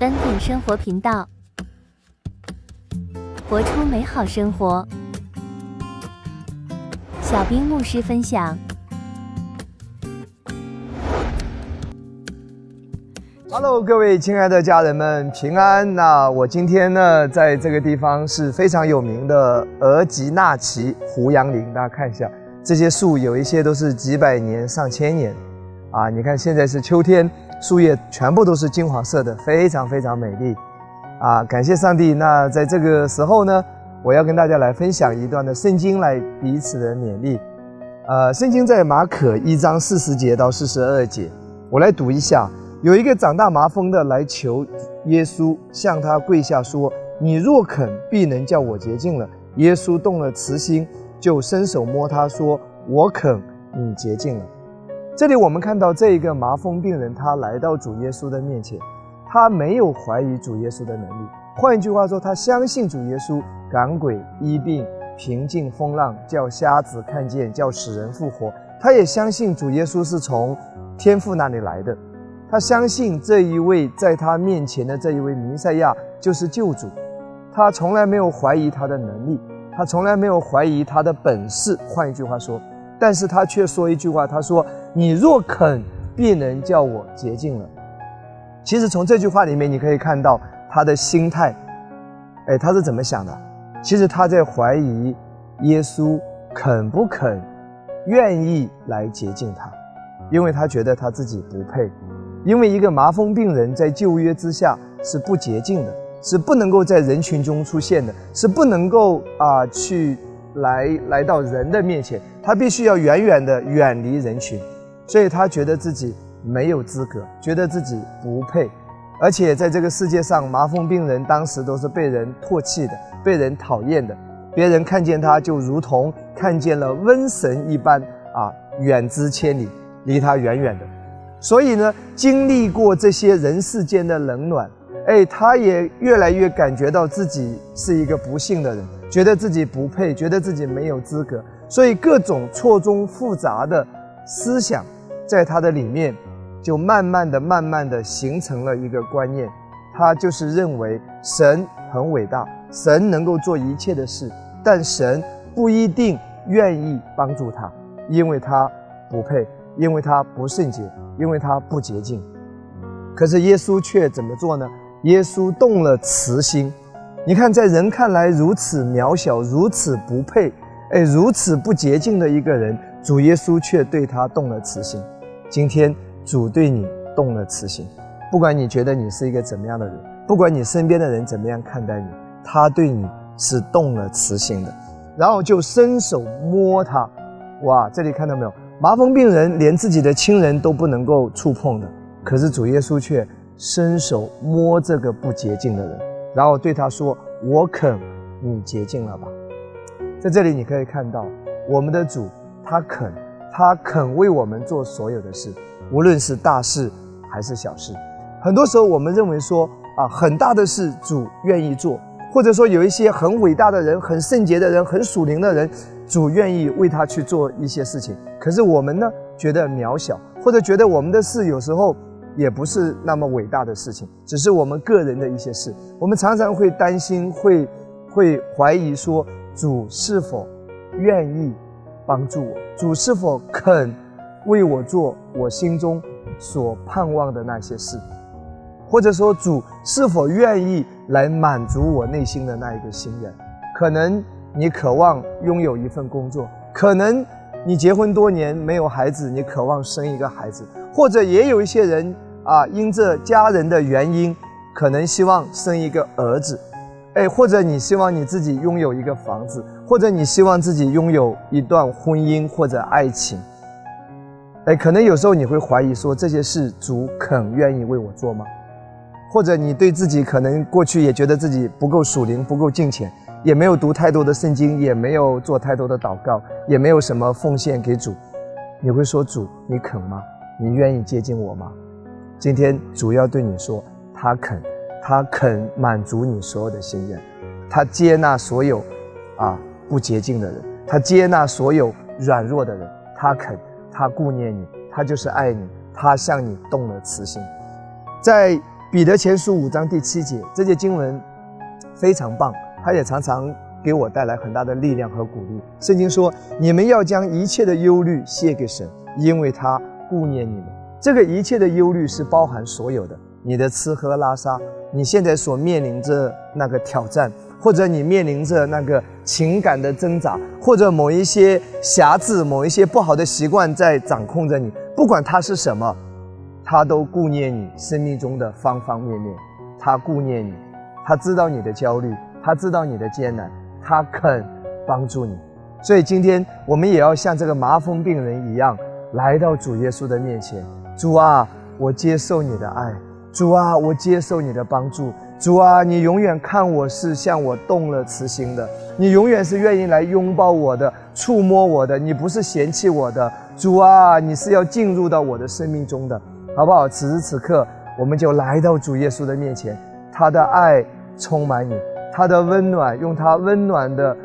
恩典生活频道，活出美好生活。小兵牧师分享。哈喽各位亲爱的家人们，平安。那我今天呢，在这个地方是非常有名的额吉纳奇胡杨林，大家看一下，这些树有一些都是几百年、上千年。啊，你看现在是秋天，树叶全部都是金黄色的，非常非常美丽。啊，感谢上帝。那在这个时候呢，我要跟大家来分享一段的圣经，来彼此的勉励。呃，圣经在马可一章四十节到四十二节，我来读一下。有一个长大麻风的来求耶稣，向他跪下说：“你若肯，必能叫我洁净了。”耶稣动了慈心，就伸手摸他说：“我肯，你洁净了。”这里我们看到这一个麻风病人，他来到主耶稣的面前，他没有怀疑主耶稣的能力。换一句话说，他相信主耶稣赶鬼医病、平静风浪，叫瞎子看见，叫死人复活。他也相信主耶稣是从天父那里来的。他相信这一位在他面前的这一位弥赛亚就是救主，他从来没有怀疑他的能力，他从来没有怀疑他的本事。换一句话说，但是他却说一句话，他说：“你若肯，必能叫我洁净了。”其实从这句话里面，你可以看到他的心态，哎，他是怎么想的？其实他在怀疑耶稣肯不肯、愿意来洁净他，因为他觉得他自己不配。因为一个麻风病人在旧约之下是不洁净的，是不能够在人群中出现的，是不能够啊去来来到人的面前，他必须要远远的远离人群，所以他觉得自己没有资格，觉得自己不配，而且在这个世界上，麻风病人当时都是被人唾弃的，被人讨厌的，别人看见他就如同看见了瘟神一般啊，远之千里，离他远远的。所以呢，经历过这些人世间的冷暖，哎，他也越来越感觉到自己是一个不幸的人，觉得自己不配，觉得自己没有资格，所以各种错综复杂的思想，在他的里面，就慢慢的、慢慢的形成了一个观念，他就是认为神很伟大，神能够做一切的事，但神不一定愿意帮助他，因为他不配，因为他不圣洁。因为他不洁净，可是耶稣却怎么做呢？耶稣动了慈心。你看，在人看来如此渺小、如此不配、哎，如此不洁净的一个人，主耶稣却对他动了慈心。今天主对你动了慈心，不管你觉得你是一个怎么样的人，不管你身边的人怎么样看待你，他对你是动了慈心的，然后就伸手摸他。哇，这里看到没有？麻风病人连自己的亲人都不能够触碰的，可是主耶稣却伸手摸这个不洁净的人，然后对他说：“我肯，你洁净了吧。”在这里你可以看到，我们的主他肯，他肯为我们做所有的事，无论是大事还是小事。很多时候我们认为说啊，很大的事主愿意做，或者说有一些很伟大的人、很圣洁的人、很属灵的人。主愿意为他去做一些事情，可是我们呢，觉得渺小，或者觉得我们的事有时候也不是那么伟大的事情，只是我们个人的一些事。我们常常会担心，会会怀疑说，主是否愿意帮助我？主是否肯为我做我心中所盼望的那些事？或者说，主是否愿意来满足我内心的那一个心愿？可能。你渴望拥有一份工作，可能你结婚多年没有孩子，你渴望生一个孩子，或者也有一些人啊，因这家人的原因，可能希望生一个儿子，哎，或者你希望你自己拥有一个房子，或者你希望自己拥有一段婚姻或者爱情，哎，可能有时候你会怀疑说这些事主肯愿意为我做吗？或者你对自己可能过去也觉得自己不够属灵，不够敬虔。也没有读太多的圣经，也没有做太多的祷告，也没有什么奉献给主。你会说主，你肯吗？你愿意接近我吗？今天主要对你说，他肯，他肯满足你所有的心愿，他接纳所有啊不洁净的人，他接纳所有软弱的人，他肯，他顾念你，他就是爱你，他向你动了慈心。在彼得前书五章第七节，这节经文非常棒，它也常常给我带来很大的力量和鼓励。圣经说：“你们要将一切的忧虑卸给神，因为他顾念你们。”这个一切的忧虑是包含所有的，你的吃喝拉撒，你现在所面临着那个挑战，或者你面临着那个情感的挣扎，或者某一些瑕疵、某一些不好的习惯在掌控着你，不管它是什么，他都顾念你生命中的方方面面，他顾念你，他知道你的焦虑，他知道你的艰难，他肯帮助你。所以今天我们也要像这个麻风病人一样，来到主耶稣的面前。主啊，我接受你的爱。主啊，我接受你的帮助。主啊，你永远看我是向我动了慈心的，你永远是愿意来拥抱我的、触摸我的，你不是嫌弃我的。主啊，你是要进入到我的生命中的，好不好？此时此刻，我们就来到主耶稣的面前，他的爱充满你，他的温暖用他温暖的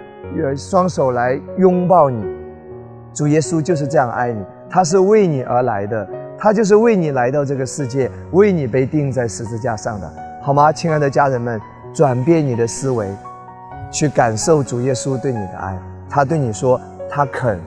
呃双手来拥抱你。主耶稣就是这样爱你，他是为你而来的。他就是为你来到这个世界，为你被钉在十字架上的，好吗？亲爱的家人们，转变你的思维，去感受主耶稣对你的爱。他对你说，他肯，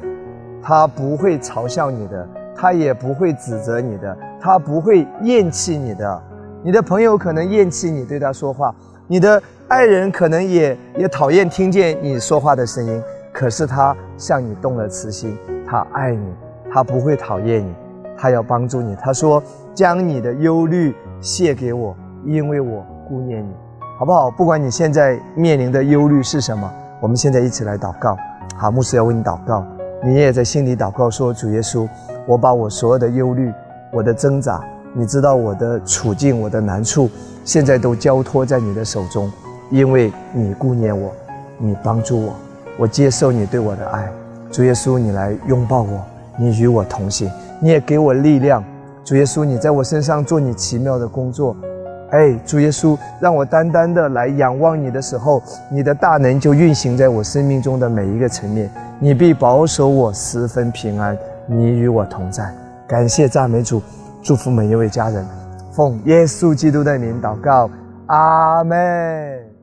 他不会嘲笑你的，他也不会指责你的，他不会厌弃你的。你的朋友可能厌弃你对他说话，你的爱人可能也也讨厌听见你说话的声音，可是他向你动了慈心，他爱你，他不会讨厌你。他要帮助你，他说：“将你的忧虑卸给我，因为我顾念你，好不好？不管你现在面临的忧虑是什么，我们现在一起来祷告。好，牧师要为你祷告，你也在心里祷告说：主耶稣，我把我所有的忧虑、我的挣扎，你知道我的处境、我的难处，现在都交托在你的手中，因为你顾念我，你帮助我，我接受你对我的爱。主耶稣，你来拥抱我，你与我同行。”你也给我力量，主耶稣，你在我身上做你奇妙的工作，哎，主耶稣，让我单单的来仰望你的时候，你的大能就运行在我生命中的每一个层面，你必保守我十分平安，你与我同在。感谢赞美主，祝福每一位家人，奉耶稣基督的名祷告，阿门。